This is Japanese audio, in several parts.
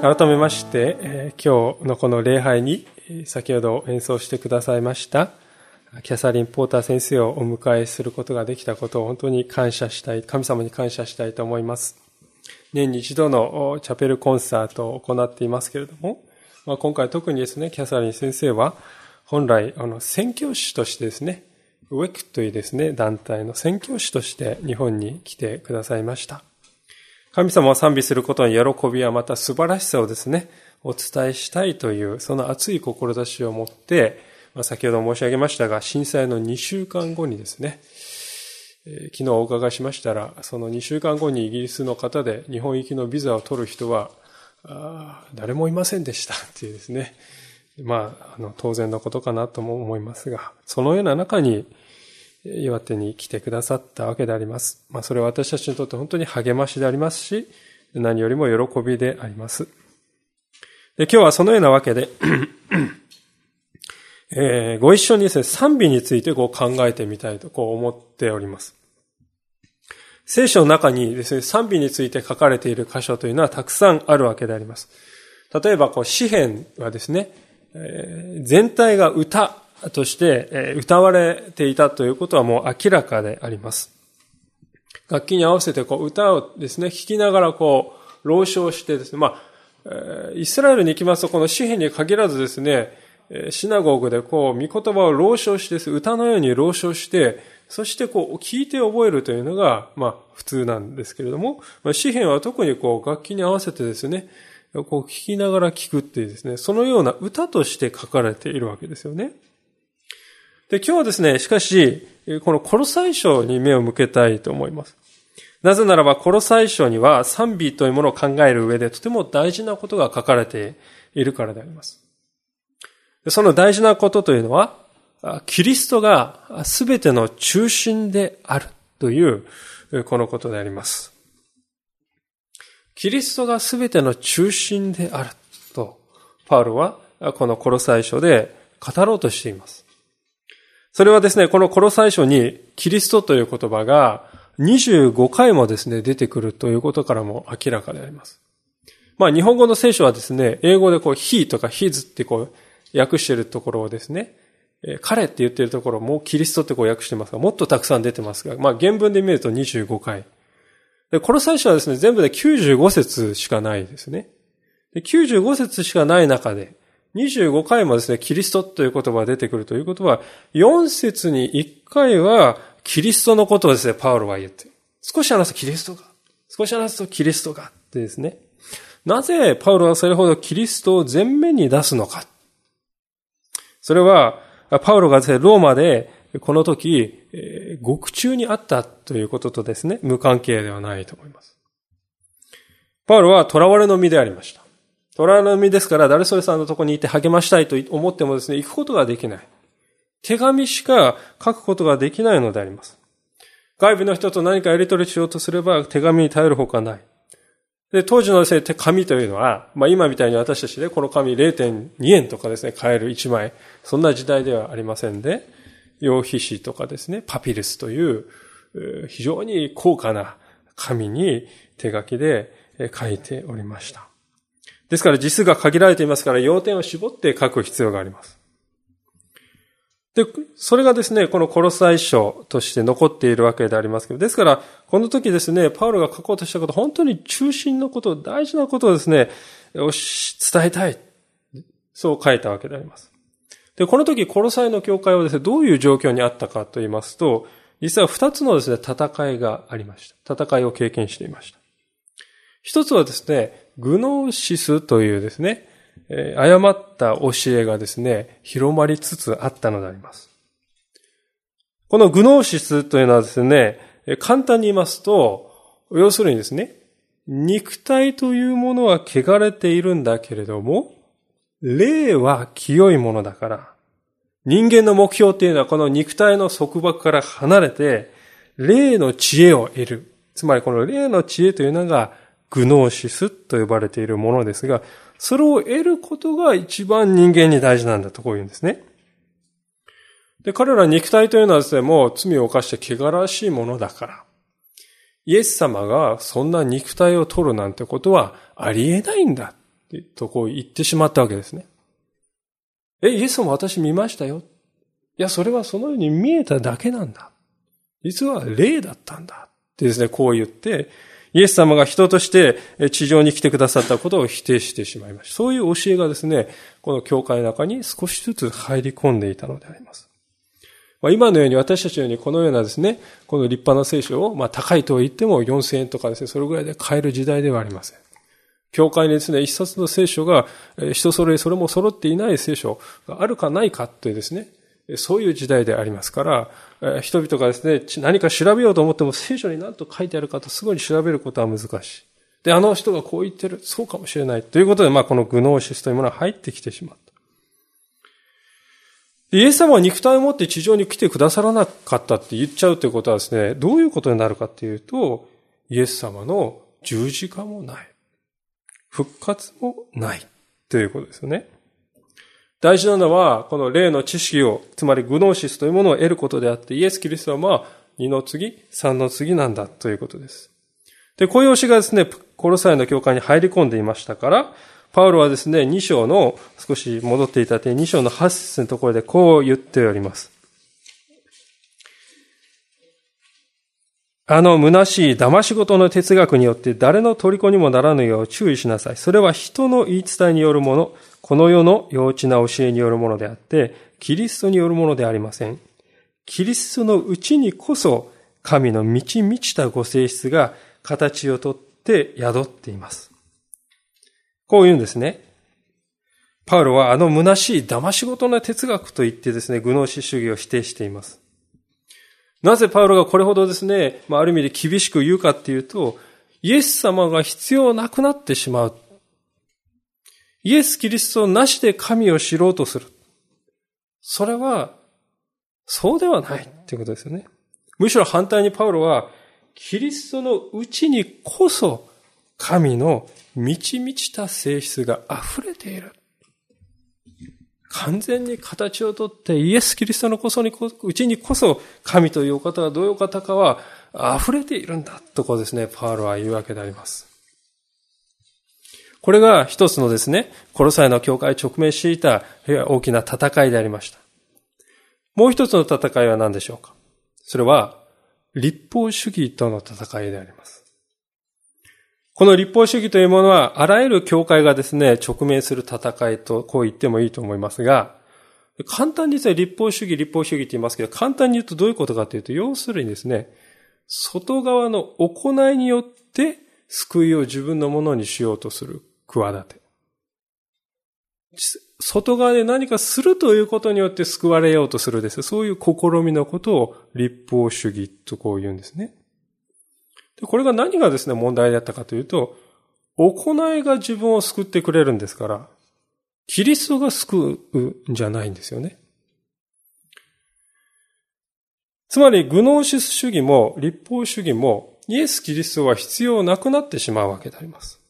改めまして、今日のこの礼拝に先ほど演奏してくださいましたキャサリン・ポーター先生をお迎えすることができたことを本当に感謝したい、神様に感謝したいと思います。年に一度のチャペルコンサートを行っていますけれども、まあ、今回特にですね、キャサリン先生は本来あの宣教師としてですね、ウェクというですね、団体の宣教師として日本に来てくださいました。神様を賛美することの喜びはまた素晴らしさをですね、お伝えしたいという、その熱い志を持って、まあ、先ほど申し上げましたが、震災の2週間後にですね、昨日お伺いしましたら、その2週間後にイギリスの方で日本行きのビザを取る人は、あ誰もいませんでした っていうですね、まあ、あの、当然のことかなとも思いますが、そのような中に、岩手に来てくださったわけであります。まあ、それは私たちにとって本当に励ましでありますし、何よりも喜びであります。で今日はそのようなわけで えー、ご一緒にですね、賛美についてこう考えてみたいとこう思っております。聖書の中にですね、賛美について書かれている箇所というのはたくさんあるわけであります。例えば、こう、詩篇はですね、えー、全体が歌としてえ歌われていたということはもう明らかであります。楽器に合わせてこう歌をですね、弾きながらこう、朗唱してですね、まあ、イスラエルに行きますとこの詩篇に限らずですね、シナゴーグでこう、御言葉を朗唱して、歌のように朗唱して、そしてこう、聞いて覚えるというのが、まあ、普通なんですけれども、詩篇は特にこう、楽器に合わせてですね、こう、聞きながら聞くっていうですね、そのような歌として書かれているわけですよね。で、今日はですね、しかし、このコロサイ書に目を向けたいと思います。なぜならば、コロサイ書には賛美というものを考える上でとても大事なことが書かれているからであります。その大事なことというのは、キリストが全ての中心であるという、このことであります。キリストが全ての中心であると、パウロはこのコロサイ書で語ろうとしています。それはですね、このコロサイ書にキリストという言葉が25回もですね、出てくるということからも明らかであります。まあ日本語の聖書はですね、英語でこう he とか his ってこう訳してるところをですね、彼って言ってるところもキリストってこう訳してますが、もっとたくさん出てますが、まあ原文で見ると25回。で、この最初はですね、全部で95節しかないですね。で95節しかない中で、25回もですね、キリストという言葉が出てくるということは、4節に1回はキリストのことをですね、パウロは言って、少し話すとキリストが、少し話すとキリストがってですね、なぜパウロはそれほどキリストを前面に出すのか。それは、パウロがですね、ローマでこの時、獄中にあったということとですね、無関係ではないと思います。パウロは囚われの身でありました。虎の実ですから、誰それさんのとこに行って励ましたいと思ってもですね、行くことができない。手紙しか書くことができないのであります。外部の人と何かやり取りしようとすれば手紙に頼るほかない。で、当時のですね、紙というのは、まあ今みたいに私たちでこの紙0.2円とかですね、買える1枚、そんな時代ではありませんで、用皮紙とかですね、パピルスという非常に高価な紙に手書きで書いておりました。ですから字数が限られていますから要点を絞って書く必要があります。で、それがですね、このコロサイ書として残っているわけでありますけど、ですから、この時ですね、パウロが書こうとしたこと、本当に中心のこと、大事なことをですね、伝えたい。そう書いたわけであります。で、この時、コロサイの教会はですね、どういう状況にあったかと言いますと、実は二つのですね、戦いがありました。戦いを経験していました。一つはですね、グノーシスというですね、誤った教えがですね、広まりつつあったのであります。このグノーシスというのはですね、簡単に言いますと、要するにですね、肉体というものは汚れているんだけれども、霊は清いものだから、人間の目標っていうのはこの肉体の束縛から離れて、霊の知恵を得る。つまりこの霊の知恵というのが、グノーシスと呼ばれているものですが、それを得ることが一番人間に大事なんだとこう言うんですね。で、彼ら肉体というのはですね、もう罪を犯して汚らしいものだから、イエス様がそんな肉体を取るなんてことはありえないんだ、とこう言ってしまったわけですね。え、イエス様私見ましたよ。いや、それはそのように見えただけなんだ。実は霊だったんだ。ってですね、こう言って、イエス様が人として地上に来てくださったことを否定してしまいました。そういう教えがですね、この教会の中に少しずつ入り込んでいたのであります。まあ、今のように私たちのようにこのようなですね、この立派な聖書を、まあ高いと言っても4000円とかですね、それぐらいで買える時代ではありません。教会にですね、一冊の聖書が、人それそれも揃っていない聖書があるかないかというですね、そういう時代でありますから、人々がですね、何か調べようと思っても聖書に何と書いてあるかとすぐに調べることは難しい。で、あの人がこう言ってる、そうかもしれない。ということで、まあ、このグノーシスというものが入ってきてしまった。イエス様は肉体を持って地上に来てくださらなかったって言っちゃうということはですね、どういうことになるかっていうと、イエス様の十字架もない。復活もないということですよね。大事なのは、この霊の知識を、つまりグノーシスというものを得ることであって、イエス・キリストはまあ、2の次、3の次なんだということです。で、こういう教えがですね、コロサイの教会に入り込んでいましたから、パウロはですね、2章の、少し戻っていたて、2章の8節のところでこう言っております。あの虚しい騙し事の哲学によって誰の虜にもならぬよう注意しなさい。それは人の言い伝えによるもの、この世の幼稚な教えによるものであって、キリストによるものでありません。キリストのうちにこそ、神の満ち満ちたご性質が形をとって宿っています。こう言うんですね。パウロはあの虚しい騙し事の哲学と言ってですね、愚脳死主義を否定しています。なぜパウロがこれほどですね、まあ、ある意味で厳しく言うかっていうと、イエス様が必要なくなってしまう。イエス・キリストなしで神を知ろうとする。それは、そうではないっていうことですよね。むしろ反対にパウロは、キリストのうちにこそ、神の満ち満ちた性質が溢れている。完全に形をとってイエス・キリストのこそに、うちにこそ神というお方がどういうお方かは溢れているんだとこうですね、パウロは言うわけであります。これが一つのですね、コロサイの教会直面していた大きな戦いでありました。もう一つの戦いは何でしょうか？それは、立法主義との戦いであります。この立法主義というものは、あらゆる教会がですね、直面する戦いと、こう言ってもいいと思いますが、簡単にですね、立法主義、立法主義って言いますけど、簡単に言うとどういうことかというと、要するにですね、外側の行いによって救いを自分のものにしようとする企て。外側で何かするということによって救われようとするです。そういう試みのことを立法主義とこう言うんですね。で、これが何がですね、問題だったかというと、行いが自分を救ってくれるんですから、キリストが救うんじゃないんですよね。つまり、グノーシス主義も立法主義もイエス・キリストは必要なくなってしまうわけであります。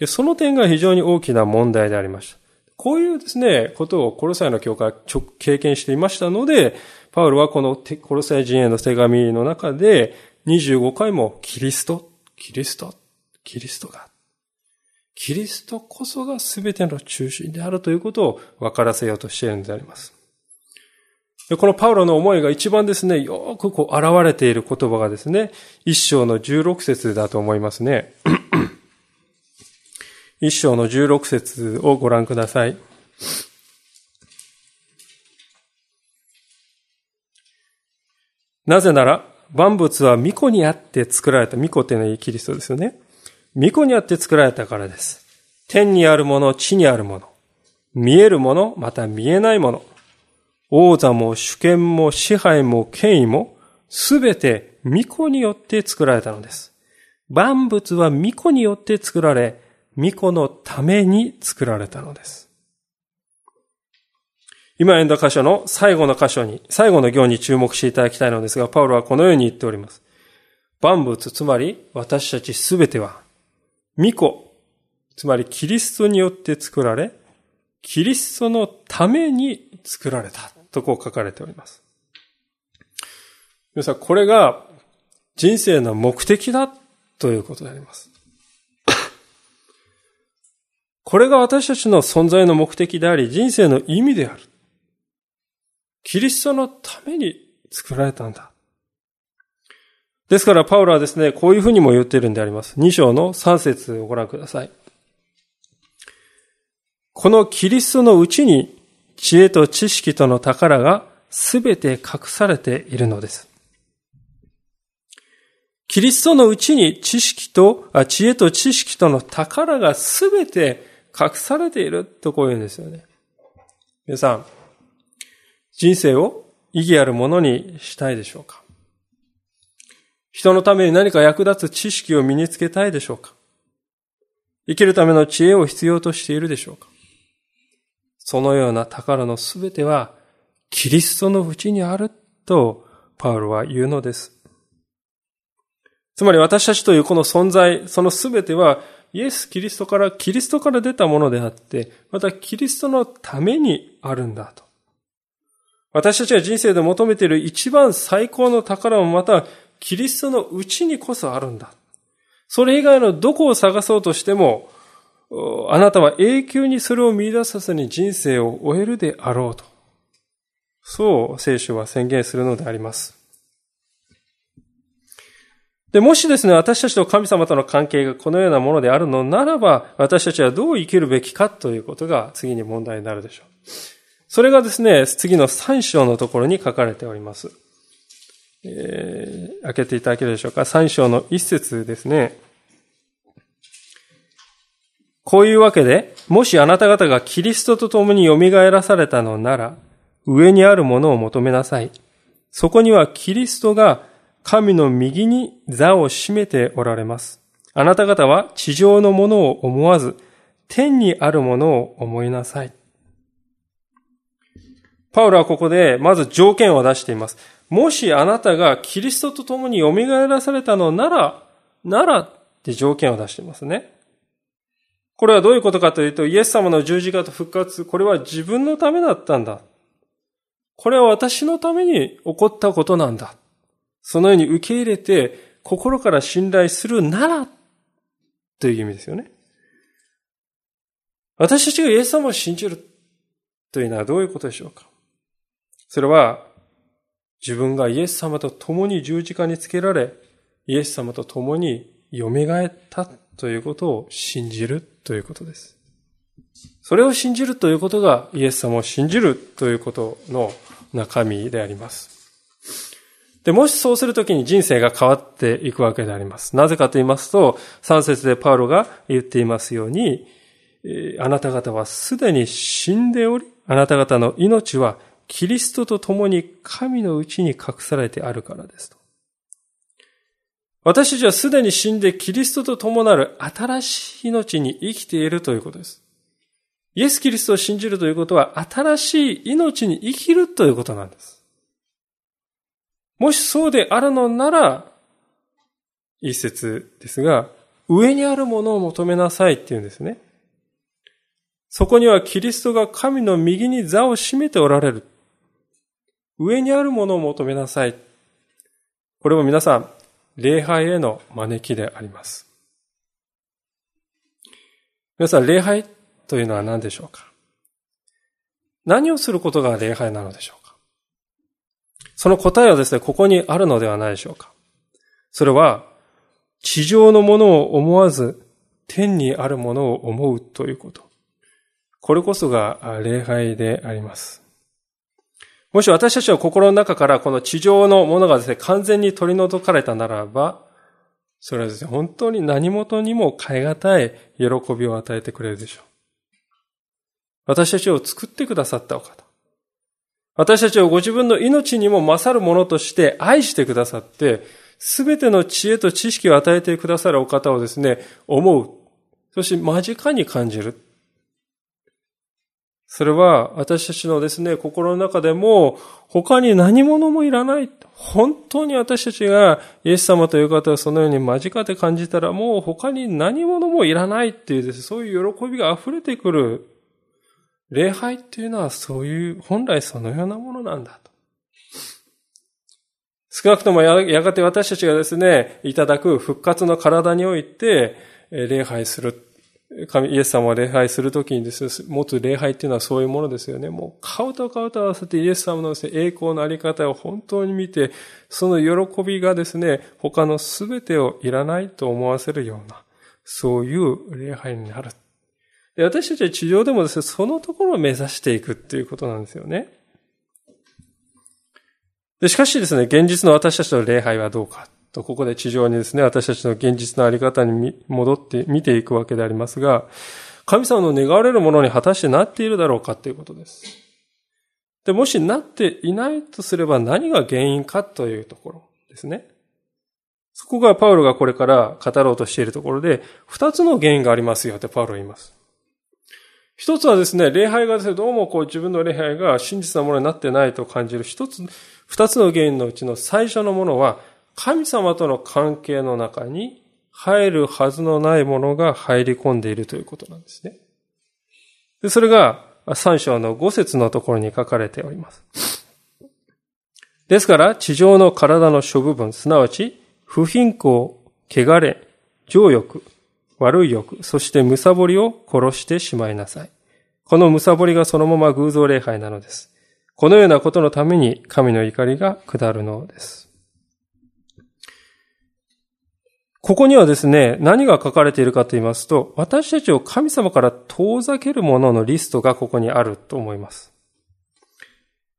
で、その点が非常に大きな問題でありました。こういうですね、ことをコロサイの教会は経験していましたので、パウロはこのコロサイ人への手紙の中で、25回もキリスト、キリスト、キリストが。キリストこそが全ての中心であるということを分からせようとしているのであります。このパウロの思いが一番ですね、よくこう現れている言葉がですね、一章の16節だと思いますね。一章の16節をご覧ください。なぜなら、万物は巫女にあって作られた。巫女っていうのはキリストですよね。巫女にあって作られたからです。天にあるもの、地にあるもの。見えるもの、また見えないもの。王座も主権も支配も権威も、すべて巫女によって作られたのです。万物は巫女によって作られ、巫女のために作られたのです。今読んだ箇所の最後の箇所に、最後の行に注目していただきたいのですが、パウロはこのように言っております。万物、つまり私たちすべては、巫女、つまりキリストによって作られ、キリストのために作られたとこう書かれております。皆さん、これが人生の目的だということであります。これが私たちの存在の目的であり、人生の意味である。キリストのために作られたんだ。ですから、パウロはですね、こういうふうにも言っているんであります。2章の3節をご覧ください。このキリストのうちに知恵と知識との宝がすべて隠されているのです。キリストのうちに知識と、知恵と知識との宝がすべて隠されているとこう言うんですよね。皆さん、人生を意義あるものにしたいでしょうか？人のために何か役立つ知識を身につけたいでしょうか？生きるための知恵を必要としているでしょうか？そのような宝のすべてはキリストのうちにあるとパウロは言うのです。つまり私たちというこの存在、そのすべてはイエス・キリストから、キリストから出たものであって、またキリストのためにあるんだと。私たちが人生で求めている一番最高の宝もまたキリストのうちにこそあるんだ。それ以外のどこを探そうとしても、あなたは永久にそれを見出さずに人生を終えるであろうと。そう聖書は宣言するのであります。で、もしですね、私たちと神様との関係がこのようなものであるのならば、私たちはどう生きるべきかということが次に問題になるでしょう。それがですね、次の3章のところに書かれております。えー、開けていただけるでしょうか？3章の一節ですね。こういうわけで、もしあなた方がキリストと共に蘇らされたのなら、上にあるものを求めなさい。そこにはキリストが神の右に座を占めておられます。あなた方は地上のものを思わず、天にあるものを思いなさい。パウロはここでまず条件を出しています。もしあなたがキリストと共に蘇らされたのなら、ならって条件を出していますね。これはどういうことかというと、イエス様の十字架と復活、これは自分のためだったんだ。これは私のために起こったことなんだ。そのように受け入れて、心から信頼するなら、という意味ですよね。私たちがイエス様を信じるというのはどういうことでしょうか？それは、自分がイエス様と共に十字架につけられ、イエス様と共に蘇ったということを信じるということです。それを信じるということがイエス様を信じるということの中身であります。で、もしそうするときに人生が変わっていくわけであります。なぜかと言いますと、3節でパウロが言っていますように、あなた方はすでに死んでおり、あなた方の命はキリストと共に神のうちに隠されてあるからですと。私たちはすでに死んでキリストと共なる新しい命に生きているということです。イエス・キリストを信じるということは新しい命に生きるということなんです。もしそうであるのなら、一節ですが、上にあるものを求めなさいって言うんですね。そこにはキリストが神の右に座を占めておられる。上にあるものを求めなさい。これも皆さん、礼拝への招きであります。皆さん、礼拝というのは何でしょうか？何をすることが礼拝なのでしょうその答えはですね、ここにあるのではないでしょうか。それは、地上のものを思わず、天にあるものを思うということ。これこそが礼拝であります。もし私たちは心の中からこの地上のものがですね、完全に取り除かれたならば、それはですね、本当に何事にも変え難い喜びを与えてくれるでしょう。私たちを作ってくださったお方。私たちをご自分の命にも勝るものとして愛してくださって、すべての知恵と知識を与えてくださるお方をですね、思う。そして間近に感じる。それは私たちのですね、心の中でも他に何者もいらない。本当に私たちがイエス様という方をそのように間近で感じたらもう他に何者もいらないっていうですね、そういう喜びが溢れてくる。礼拝っていうのはそういう、本来そのようなものなんだと。少なくともやがて私たちがですね、いただく復活の体において、礼拝する。神、イエス様を礼拝するときにですね、持つ礼拝っていうのはそういうものですよね。もう顔と顔と合わせてイエス様のですね、栄光のあり方を本当に見て、その喜びがですね、他のすべてをいらないと思わせるような、そういう礼拝になる。私たちは地上でもですね、そのところを目指していくっていうことなんですよね。でしかしですね、現実の私たちの礼拝はどうか。と、ここで地上にですね、私たちの現実のあり方に戻って見ていくわけでありますが、神様の願われるものに果たしてなっているだろうかということです。で、もしなっていないとすれば何が原因かというところですね。そこがパウロがこれから語ろうとしているところで、二つの原因がありますよってパウロは言います。一つはですね、礼拝がですね、どうもこう自分の礼拝が真実なものになってないと感じる一つ、二つの原因のうちの最初のものは、神様との関係の中に入るはずのないものが入り込んでいるということなんですね。でそれが三章の五節のところに書かれております。ですから、地上の体の諸部分、すなわち、不貧困、汚れ、情欲、悪い欲、そしてむさぼりを殺してしまいなさい。このむさぼりがそのまま偶像礼拝なのです。このようなことのために神の怒りが下るのです。ここにはですね、何が書かれているかと言いますと、私たちを神様から遠ざけるもののリストがここにあると思います。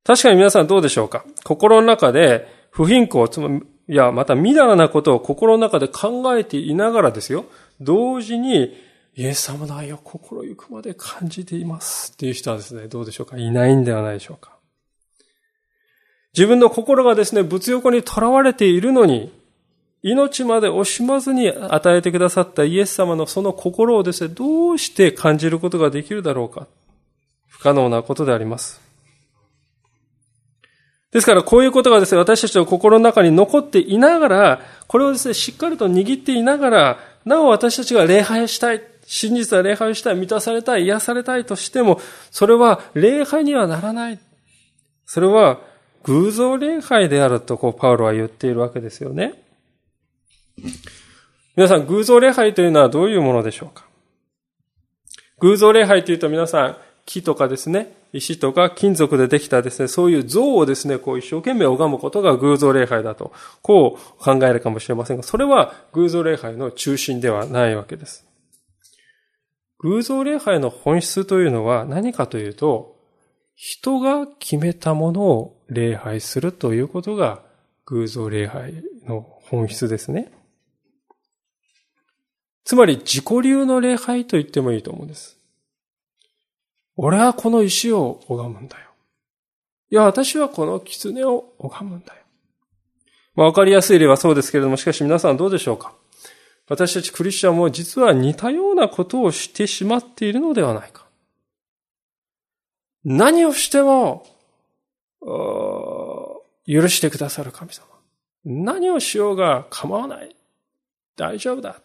確かに皆さんどうでしょうか？心の中で不貧困、つまり、いや、またみだらなことを心の中で考えていながらですよ。同時に、イエス様の愛を心ゆくまで感じていますっていう人はですね、どうでしょうか？いないんではないでしょうか？自分の心がですね、物欲にとらわれているのに、命まで惜しまずに与えてくださったイエス様のその心をですね、どうして感じることができるだろうか？不可能なことであります。ですから、こういうことがですね、私たちの心の中に残っていながら、これをですね、しっかりと握っていながら、なお私たちが礼拝したい、真実は礼拝したい、満たされたい、癒されたいとしても、それは礼拝にはならない。それは偶像礼拝であると、こう、パウロは言っているわけですよね。皆さん、偶像礼拝というのはどういうものでしょうか？偶像礼拝というと皆さん、木とかですね、石とか金属でできたですね、そういう像をですね、こう一生懸命拝むことが偶像礼拝だと、こう考えるかもしれませんが、それは偶像礼拝の中心ではないわけです。偶像礼拝の本質というのは何かというと、人が決めたものを礼拝するということが偶像礼拝の本質ですね。つまり自己流の礼拝と言ってもいいと思うんです。俺はこの石を拝むんだよ。いや、私はこの狐を拝むんだよ。まあ、わかりやすい例はそうですけれども、しかし皆さんどうでしょうか？私たちクリスチャンも実は似たようなことをしてしまっているのではないか。何をしても、許してくださる神様。何をしようが構わない。大丈夫だ。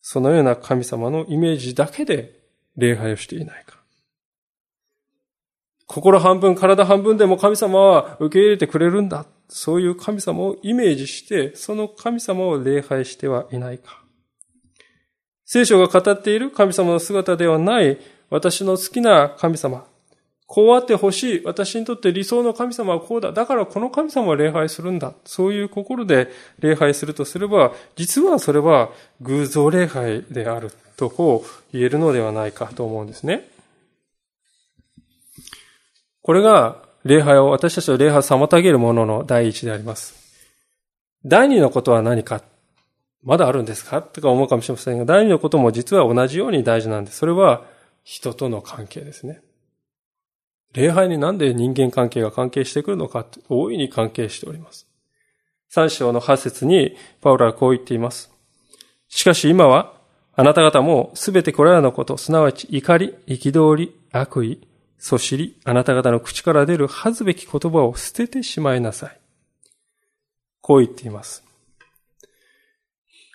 そのような神様のイメージだけで礼拝をしていないか。心半分、体半分でも神様は受け入れてくれるんだ。そういう神様をイメージして、その神様を礼拝してはいないか。聖書が語っている神様の姿ではない私の好きな神様。こうあってほしい。私にとって理想の神様はこうだ。だからこの神様を礼拝するんだ。そういう心で礼拝するとすれば、実はそれは偶像礼拝であるとこう言えるのではないかと思うんですね。これが礼拝を、私たちの礼拝を妨げるものの第一であります。第二のことは何か？まだあるんですか？とか思うかもしれませんが、第二のことも実は同じように大事なんです。それは人との関係ですね。礼拝になんで人間関係が関係してくるのかって大いに関係しております。三章の八節にパウロはこう言っています。しかし今はあなた方もすべてこれらのこと、すなわち怒り、憤り、悪意、そしり、あなた方の口から出る恥ずべき言葉を捨ててしまいなさい。こう言っています。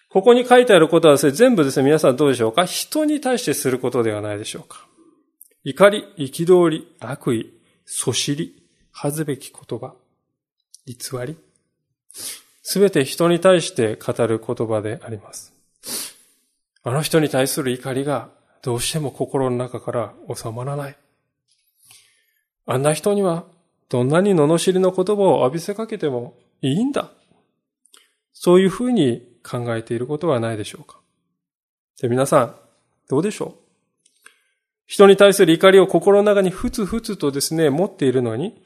ここに書いてあることは、全部ですね、皆さんどうでしょうか？人に対してすることではないでしょうか怒り、憤り、悪意、そしり、恥ずべき言葉、偽り。すべて人に対して語る言葉であります。あの人に対する怒りがどうしても心の中から収まらない。あんな人にはどんなに罵りの言葉を浴びせかけてもいいんだ。そういうふうに考えていることはないでしょうか。で皆さん、どうでしょう？人に対する怒りを心の中にふつふつとですね、持っているのに、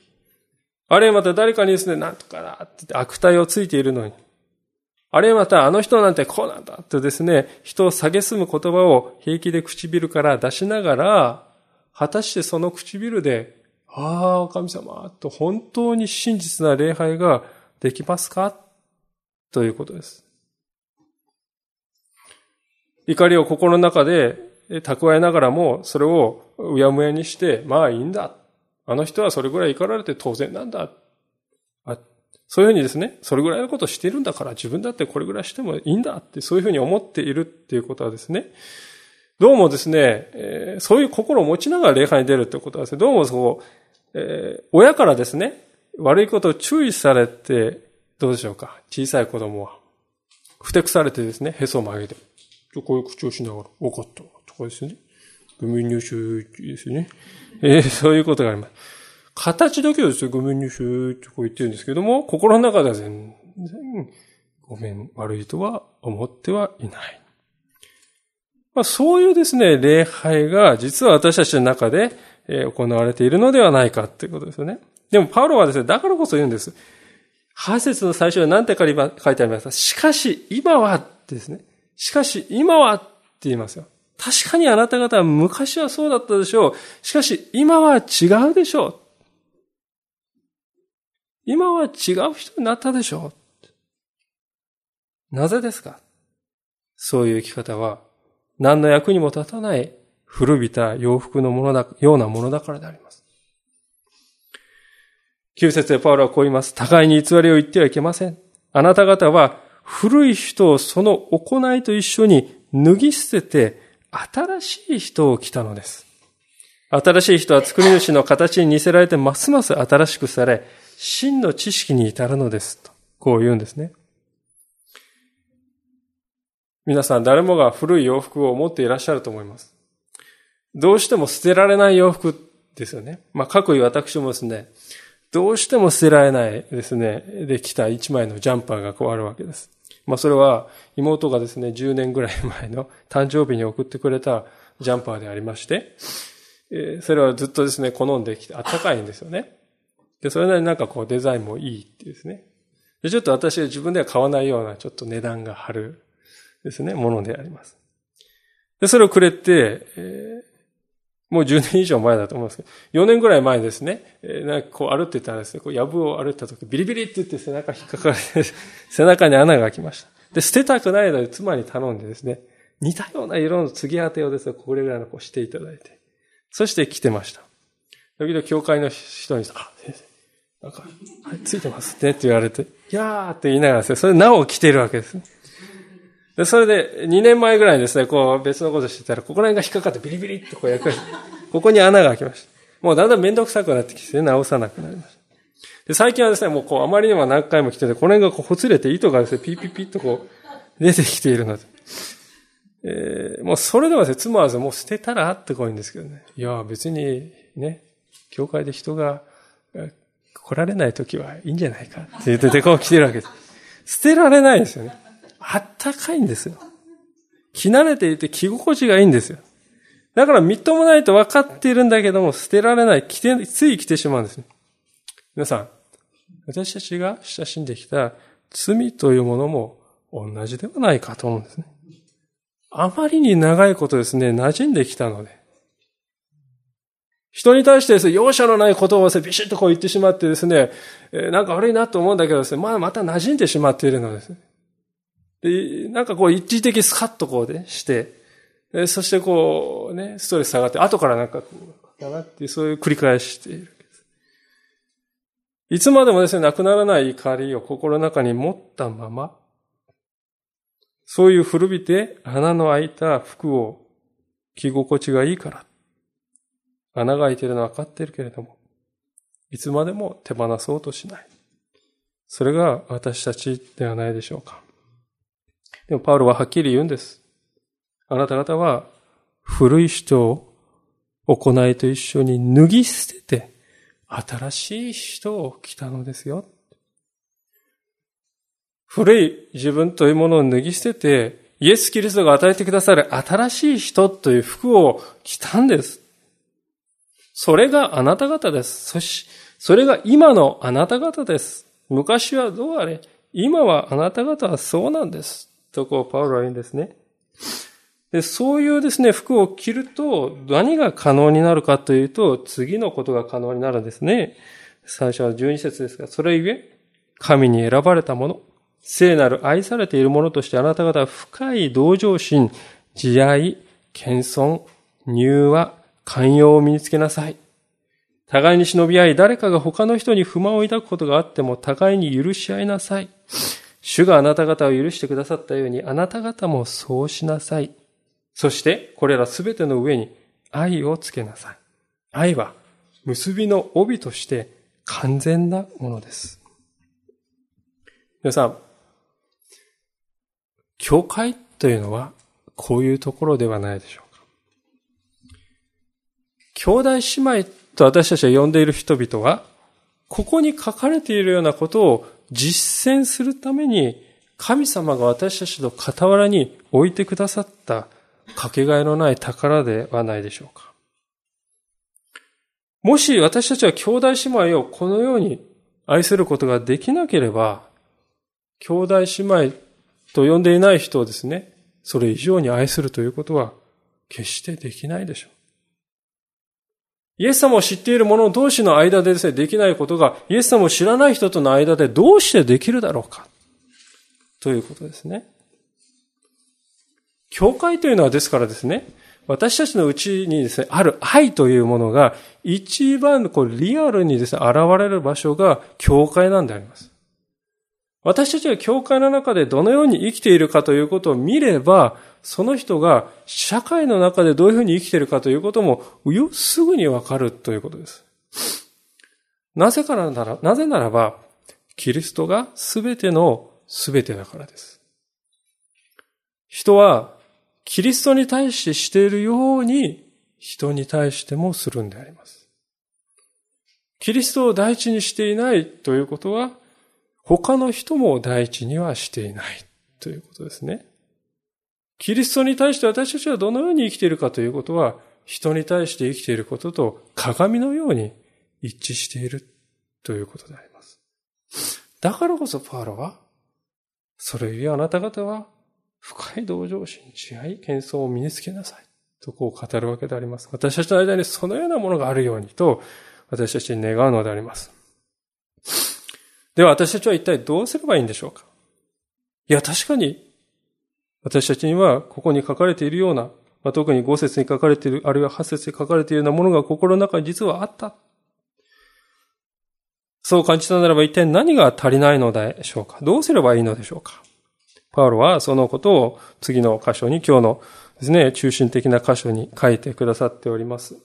あるいはまた誰かにですね、なんとかなって悪態をついているのに、あるいはまたあの人なんてこうなんだとですね、人を蔑む言葉を平気で唇から出しながら、果たしてその唇で、ああ、神様、と本当に真実な礼拝ができますか？ということです。怒りを心の中で蓄えながらも、それをうやむやにして、まあいいんだ。あの人はそれぐらい怒られて当然なんだ。そういうふうにですね、それぐらいのことをしているんだから自分だってこれぐらいしてもいいんだって、そういうふうに思っているっていうことはですね、どうもですね、そういう心を持ちながら礼拝に出るってことはですね、どうもそう、え、親からですね、悪いことを注意されて、どうでしょうか、小さい子供は。ふてくされてですね、へそを曲げて、こういう口をしながら、分かった、とかですね。グミ入手ですね。えー、そういうことがあります。形だけはですね、ごめんにしゅーってこう言ってるんですけども、心の中では全然、ごめん、悪いとは思ってはいない。まあ、そういうですね、礼拝が実は私たちの中で行われているのではないかっていうことですよね。でも、パウロはですね、だからこそ言うんです。8節の最初に何て書いてありますか？しかし、今はですね。しかし、今はって言いますよ。確かにあなた方は昔はそうだったでしょう。しかし、今は違うでしょう。今は違う人になったでしょう。なぜですか？そういう生き方は何の役にも立たない古びた洋服のものだ、ようなものだからであります。旧節でパウロはこう言います。互いに偽りを言ってはいけません。あなた方は古い人をその行いと一緒に脱ぎ捨てて新しい人を来たのです。新しい人は作り主の形に似せられてますます新しくされ、真の知識に至るのです。と、こう言うんですね。皆さん誰もが古い洋服を持っていらっしゃると思います。どうしても捨てられない洋服ですよね。まあ、各位私もですね、どうしても捨てられないですね、できた一枚のジャンパーがこうあるわけです。まあ、それは妹がですね、10年ぐらい前の誕生日に送ってくれたジャンパーでありまして、えそれはずっとですね、好んできて、あったかいんですよね。で、それなりになんかこうデザインもいいってですね。で、ちょっと私は自分では買わないようなちょっと値段が張るですね、ものであります。で、それをくれて、えー、もう10年以上前だと思うんですけど、4年ぐらい前ですね、えー、なんかこう歩いてたらですね、こう、やぶを歩いた時、ビリビリって言って背中引っかかれて、背中に穴が開きました。で、捨てたくないので妻に頼んでですね、似たような色の継ぎ当てをですね、これぐらいのこうしていただいて、そして来てました。時々教会の人に、あ、先生、なんか、はい、ついてますねって言われて、いやーって言いながらですね、それなお来てるわけですね。で、それで、2年前ぐらいにですね、こう、別のことしてたら、ここら辺が引っかかってビリビリってこうやく ここに穴が開きました。もうだんだんめんどくさくなってきて、直さなくなりました。で、最近はですね、もうこう、あまりにも何回も来てて、この辺がこう、ほつれて糸がですね、ピーピーピーとこう、出てきているので。えー、もうそれでもですね、妻はですね、もう捨てたらってこう言うんですけどね。いや、別にね、教会で人が来られない時はいいんじゃないかって言っててこう来てるわけです。捨てられないですよね。あったかいんですよ。着慣れていて着心地がいいんですよ。だからみっともないと分かっているんだけども、捨てられない、着て、つい着てしまうんですね。皆さん、私たちが親しんできた罪というものも同じではないかと思うんですね。あまりに長いことですね、馴染んできたので、人に対してですね、容赦のないことをですね、ビシッとこう言ってしまってですね、えー、なんか悪いなと思うんだけどですね、まあまた馴染んでしまっているのですね。で、なんかこう一時的スカッとこうでして、え、そしてこうね、ストレス下がって、後からなんかこう、だなっていう、そういう繰り返している。いつまでもですね、なくならない怒りを心の中に持ったまま、そういう古びて穴の開いた服を着心地がいいから、穴が開いているのは分かっているけれども、いつまでも手放そうとしない。それが私たちではないでしょうか。でもパウロははっきり言うんです。あなた方は古い人を行いと一緒に脱ぎ捨てて新しい人を着たのですよ。古い自分というものを脱ぎ捨てて、イエス・キリストが与えてくださる新しい人という服を着たんです。それがあなた方です。そし、それが今のあなた方です。昔はどうあれ、今はあなた方はそうなんです。とこう、パウロは言うんですね。でそういうですね、服を着ると何が可能になるかというと、次のことが可能になるんですね。最初は12節ですが、それゆえ、神に選ばれたもの、聖なる愛されているものとしてあなた方は深い同情心、慈愛、謙遜、柔和、寛容を身につけなさい。互いに忍び合い、誰かが他の人に不満を抱くことがあっても互いに許し合いなさい。主があなた方を許してくださったように、あなた方もそうしなさい。そして、これらすべての上に愛をつけなさい。愛は、結びの帯として完全なものです。皆さん、教会というのは、こういうところではないでしょうか。兄弟姉妹と私たちが呼んでいる人々は、ここに書かれているようなことを実践するために、神様が私たちの傍らに置いてくださったかけがえのない宝ではないでしょうか。もし私たちは兄弟姉妹をこのように愛することができなければ、兄弟姉妹と呼んでいない人をですね、それ以上に愛するということは決してできないでしょう。イエス様を知っている者同士の間でですね、できないことが、イエス様を知らない人との間でどうしてできるだろうか。ということですね。教会というのはですからですね、私たちのうちにですね、ある愛というものが一番こうリアルにですね、現れる場所が教会なんであります。私たちが教会の中でどのように生きているかということを見れば、その人が社会の中でどういうふうに生きているかということも、すぐにわかるということです。なぜからなら、なぜならば、キリストがすべてのすべてだからです。人はキリストに対してしているように、人に対してもするんであります。キリストを第一にしていないということは、他の人も第一にはしていないということですね。キリストに対して私たちはどのように生きているかということは、人に対して生きていることと鏡のように一致しているということであります。だからこそパウロは、それゆえあなた方は深い同情心、慈愛、謙遜を身につけなさい。とこう語るわけであります。私たちの間にそのようなものがあるようにと、私たちに願うのであります。では私たちは一体どうすればいいんでしょうか？いや、確かに、私たちにはここに書かれているような、まあ、特に五節に書かれている、あるいは八節に書かれているようなものが心の中に実はあった。そう感じたならば一体何が足りないのでしょうか？どうすればいいのでしょうか？パウロはそのことを次の箇所に、今日のですね、中心的な箇所に書いてくださっております。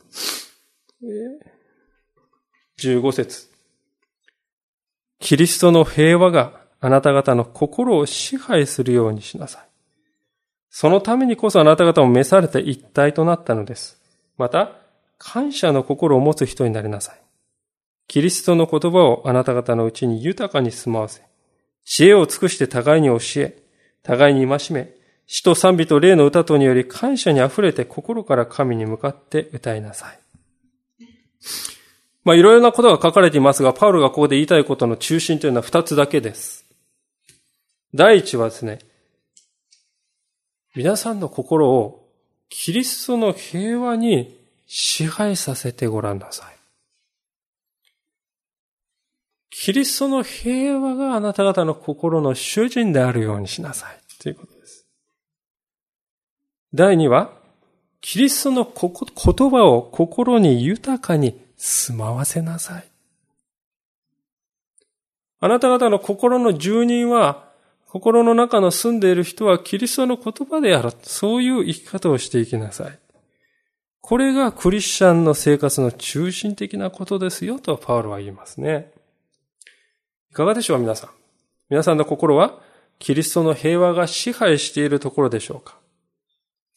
15節。キリストの平和があなた方の心を支配するようにしなさい。そのためにこそあなた方も召されて一体となったのです。また、感謝の心を持つ人になりなさい。キリストの言葉をあなた方のうちに豊かに住まわせ、知恵を尽くして互いに教え、互いに戒め、死と賛美と霊の歌とにより感謝に溢れて心から神に向かって歌いなさい。まあ、いろいろなことが書かれていますが、パウロがここで言いたいことの中心というのは二つだけです。第一はですね、皆さんの心をキリストの平和に支配させてごらんなさい。キリストの平和があなた方の心の主人であるようにしなさい。ということです。第二は、キリストの言葉を心に豊かに住まわせなさい。あなた方の心の住人は、心の中の住んでいる人はキリストの言葉である。そういう生き方をしていきなさい。これがクリスチャンの生活の中心的なことですよとパウロは言いますね。いかがでしょう皆さん。皆さんの心はキリストの平和が支配しているところでしょうか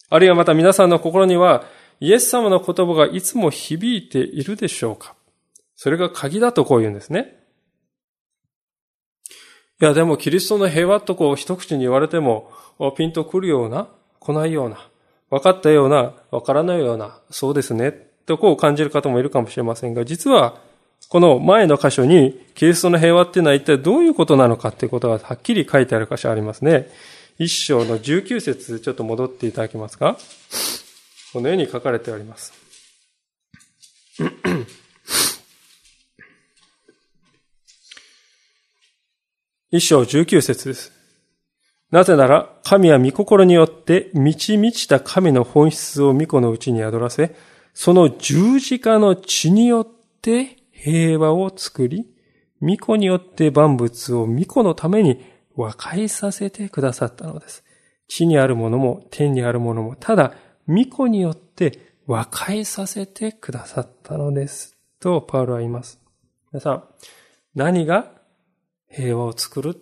あるいはまた皆さんの心にはイエス様の言葉がいつも響いているでしょうか？それが鍵だとこう言うんですね。いや、でもキリストの平和とこう一口に言われても、ピンとくるような、来ないような、分かったような、分からないような、そうですね、とこう感じる方もいるかもしれませんが、実は、この前の箇所に、キリストの平和っていうのは一体どういうことなのかっていうことがはっきり書いてある箇所ありますね。一章の19節ちょっと戻っていただけますか？このように書かれております。一章十九節です。なぜなら、神は御心によって満ち満ちた神の本質を御子のうちに宿らせ、その十字架の血によって平和を作り、御子によって万物を御子のために和解させてくださったのです。地にあるものも天にあるものも、ただ、御子によって和解させてくださったのです。と、パウロは言います。皆さん、何が平和を作る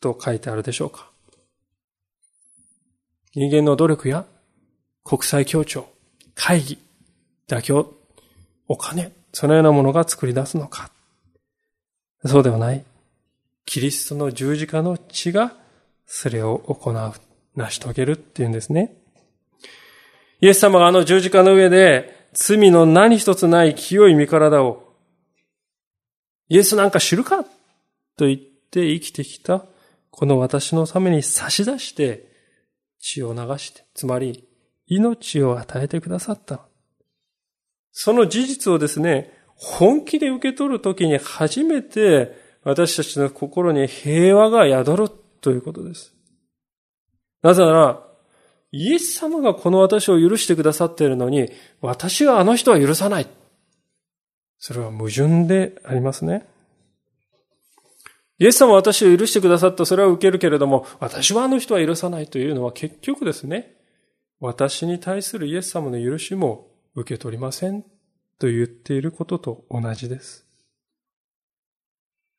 と書いてあるでしょうか？人間の努力や国際協調、会議、妥協、お金、そのようなものが作り出すのか？そうではない。キリストの十字架の血がそれを行う、成し遂げるっていうんですね。イエス様があの十字架の上で罪の何一つない清い身体をイエスなんか知るかと言って生きてきたこの私のために差し出して血を流して、つまり命を与えてくださった。その事実をですね、本気で受け取るときに初めて私たちの心に平和が宿るということです。なぜなら、イエス様がこの私を許してくださっているのに、私はあの人は許さない。それは矛盾でありますね。イエス様は私を許してくださった、それは受けるけれども、私はあの人は許さないというのは結局ですね、私に対するイエス様の許しも受け取りませんと言っていることと同じです。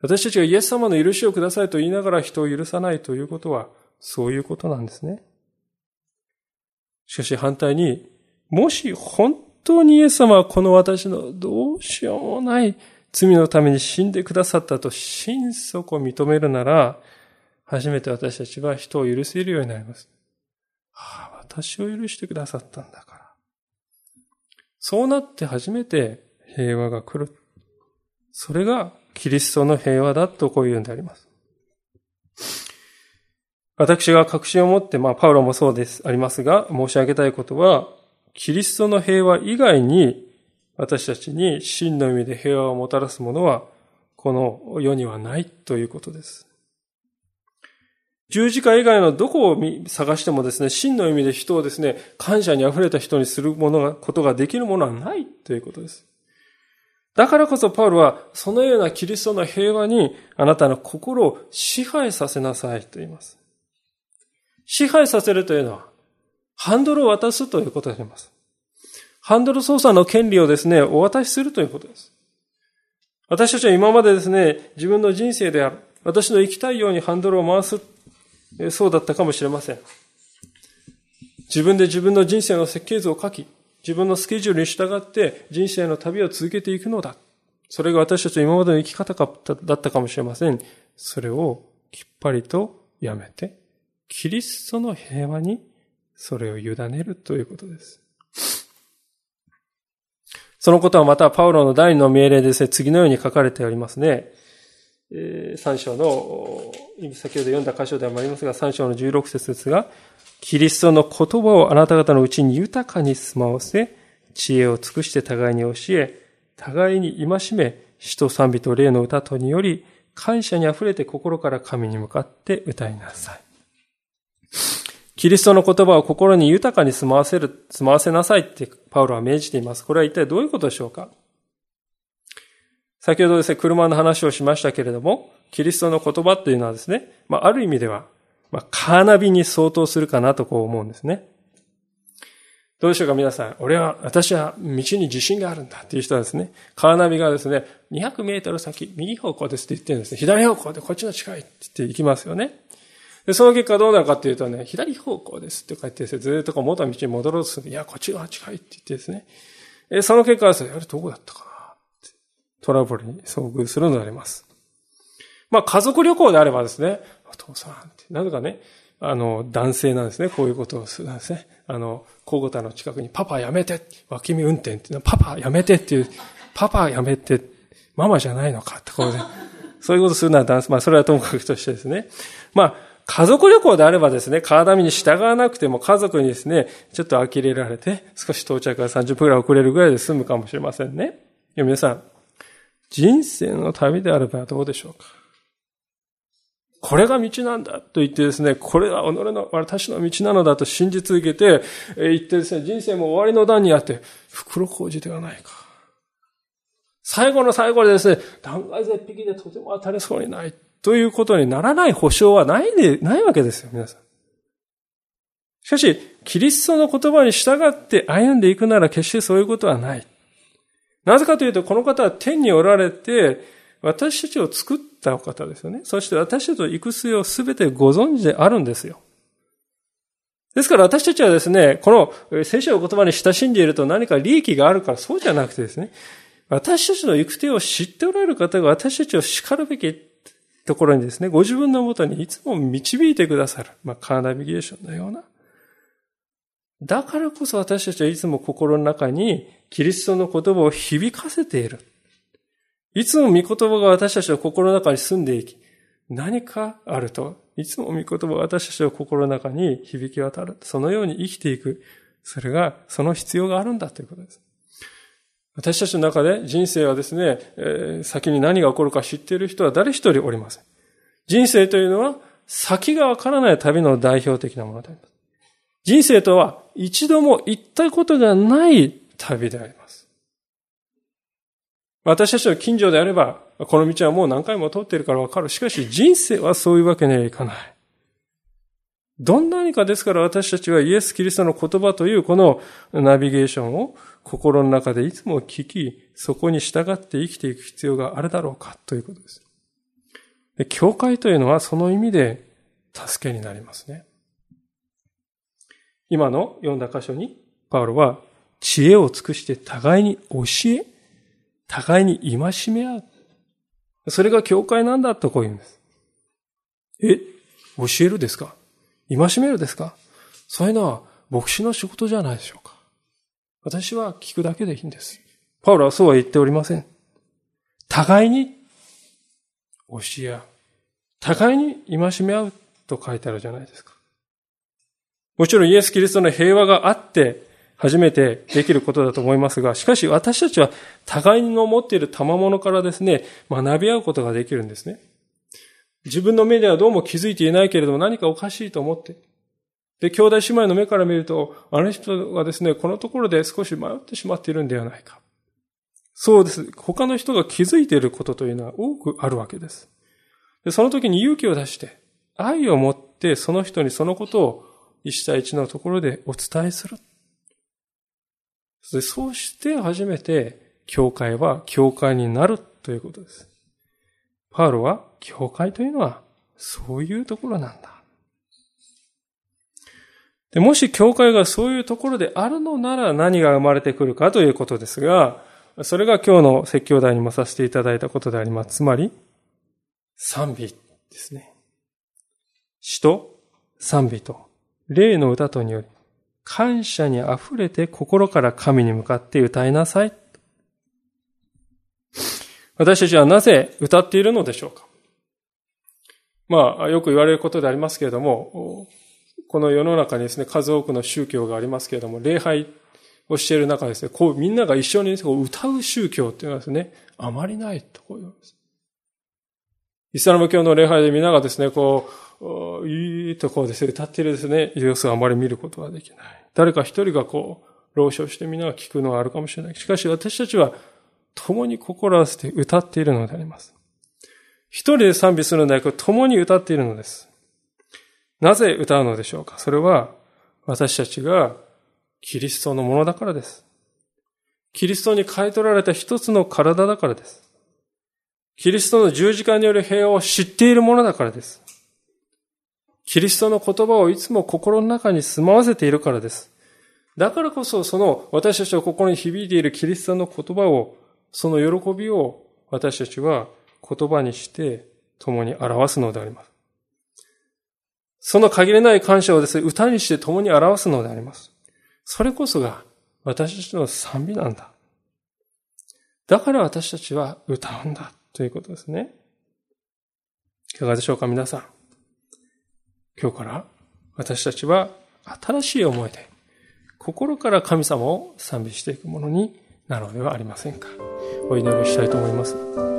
私たちがイエス様の許しをくださいと言いながら人を許さないということは、そういうことなんですね。しかし反対に、もし本当にイエス様はこの私のどうしようもない罪のために死んでくださったと心底認めるなら、初めて私たちは人を許せるようになります。ああ、私を許してくださったんだから。そうなって初めて平和が来る。それがキリストの平和だとこういうんであります。私が確信を持って、まあ、パウロもそうです、ありますが、申し上げたいことは、キリストの平和以外に私たちに真の意味で平和をもたらすものは、この世にはないということです。十字架以外のどこを探してもですね、真の意味で人をですね、感謝に溢れた人にするものが、ことができるものはないということです。だからこそパウルは、そのようなキリストの平和に、あなたの心を支配させなさいと言います。支配させるというのは、ハンドルを渡すということであります。ハンドル操作の権利をですね、お渡しするということです。私たちは今までですね、自分の人生である。私の生きたいようにハンドルを回す。そうだったかもしれません。自分で自分の人生の設計図を書き、自分のスケジュールに従って人生の旅を続けていくのだ。それが私たちの今までの生き方だったかもしれません。それをきっぱりとやめて、キリストの平和にそれを委ねるということです。そのことはまたパウロの第二の命令ですね、次のように書かれておりますね。えー、章の、先ほど読んだ箇所でもありますが、3章の16節ですが、キリストの言葉をあなた方のうちに豊かに住まわせ、知恵を尽くして互いに教え、互いに戒め、死と賛美と霊の歌とにより、感謝に溢れて心から神に向かって歌いなさい。キリストの言葉を心に豊かに住まわせる、住まわせなさいってパウロは命じています。これは一体どういうことでしょうか？先ほどですね、車の話をしましたけれども、キリストの言葉っていうのはですね、まあ、ある意味では、まあ、カーナビに相当するかなとこう思うんですね。どうでしょうか皆さん。俺は、私は道に自信があるんだっていう人はですね、カーナビがですね、200メートル先、右方向ですって言ってるんですね。左方向でこっちの近いって言って行きますよね。で、その結果どうなるかっていうとね、左方向ですって書いてですね、ずっとこう元道に戻ろうとするいや、こっちが近いって言ってですね。え、その結果はですね、あれどこだったかなってトラブルに遭遇するのであります。まあ、家族旅行であればですね、お父さんって、なぜかね、あの、男性なんですね。こういうことをするんですね。あの、小ゴタの近くに、パパやめて脇見運転っていうのは、パパやめてっていう、パパやめて、ママじゃないのかって、こうね。そういうことするのは男性、まあ、それはともかくとしてですね。まあ、家族旅行であればですね、カーダミに従わなくても家族にですね、ちょっと呆れられて、少し到着が30分くらい遅れるぐらいで済むかもしれませんね。いや皆さん、人生の旅であればどうでしょうか？これが道なんだと言ってですね、これは己の、私の道なのだと信じ続けて、言ってですね、人生も終わりの段にあって、袋小路ではないか。最後の最後でですね、断崖絶壁でとても当たりそうにないということにならない保証はないで、ないわけですよ、皆さん。しかし、キリストの言葉に従って歩んでいくなら決してそういうことはない。なぜかというと、この方は天におられて、私たちを作った方ですよね。そして私たちの行く末をすべてご存知であるんですよ。ですから私たちはですね、この聖書の言葉に親しんでいると何か利益があるからそうじゃなくてですね、私たちの行く手を知っておられる方が私たちを叱るべきところにですね、ご自分のもとにいつも導いてくださる。まあ、カーナビゲーションのような。だからこそ私たちはいつも心の中にキリストの言葉を響かせている。いつも御言葉が私たちの心の中に住んでいき、何かあると、いつも御言葉が私たちの心の中に響き渡る。そのように生きていく。それが、その必要があるんだということです。私たちの中で人生はですね、え、先に何が起こるか知っている人は誰一人おりません。人生というのは先がわからない旅の代表的なものであります。人生とは一度も行ったことがない旅であります。私たちの近所であれば、この道はもう何回も通っているからわかる。しかし人生はそういうわけにはいかない。どんなにかですから私たちはイエス・キリストの言葉というこのナビゲーションを心の中でいつも聞き、そこに従って生きていく必要があるだろうかということです。で教会というのはその意味で助けになりますね。今の読んだ箇所に、パウロは知恵を尽くして互いに教え、互いに戒め合う。それが教会なんだとこう言うんです。え、教えるですか？戒めるですか？そういうのは牧師の仕事じゃないでしょうか。私は聞くだけでいいんです。パウロはそうは言っておりません。互いに教え合う。互いに戒め合うと書いてあるじゃないですか。もちろんイエス・キリストの平和があって、初めてできることだと思いますが、しかし私たちは互いの持っている賜物からですね、学び合うことができるんですね。自分の目ではどうも気づいていないけれども何かおかしいと思って。で、兄弟姉妹の目から見ると、あの人がですね、このところで少し迷ってしまっているんではないか。そうです。他の人が気づいていることというのは多くあるわけです。でその時に勇気を出して、愛を持ってその人にそのことを一対一のところでお伝えする。そうして初めて教会は教会になるということです。パウロは教会というのはそういうところなんだ。でもし教会がそういうところであるのなら何が生まれてくるかということですが、それが今日の説教題にもさせていただいたことであります。つまり、賛美ですね。詩と賛美と、霊の歌とにより、感謝に溢れて心から神に向かって歌いなさい。私たちはなぜ歌っているのでしょうか？まあ、よく言われることでありますけれども、この世の中にですね、数多くの宗教がありますけれども、礼拝をしている中ですね、こう、みんなが一緒に歌う宗教っていうのはですね、あまりないとこう言うんです。イスラム教の礼拝でみんながですね、こういいとこうですね、歌っているですね、様子をあまり見ることはできない。誰か一人がこう、朗唱してみんなが聞くのはあるかもしれない。しかし私たちは共に心合わせて歌っているのであります。一人で賛美するのではなく、共に歌っているのです。なぜ歌うのでしょうか？それは、私たちがキリストのものだからです。キリストに買い取られた一つの体だからです。キリストの十字架による平和を知っているものだからです。キリストの言葉をいつも心の中に住まわせているからです。だからこそ、その私たちの心に響いているキリストの言葉を、その喜びを私たちは言葉にして共に表すのであります。その限りない感謝をですね、歌にして共に表すのであります。それこそが私たちの賛美なんだ。だから私たちは歌うんだということですね。いかがでしょうか皆さん。今日から私たちは新しい思いで心から神様を賛美していくものになるのではありませんか。お祈りしたいと思います。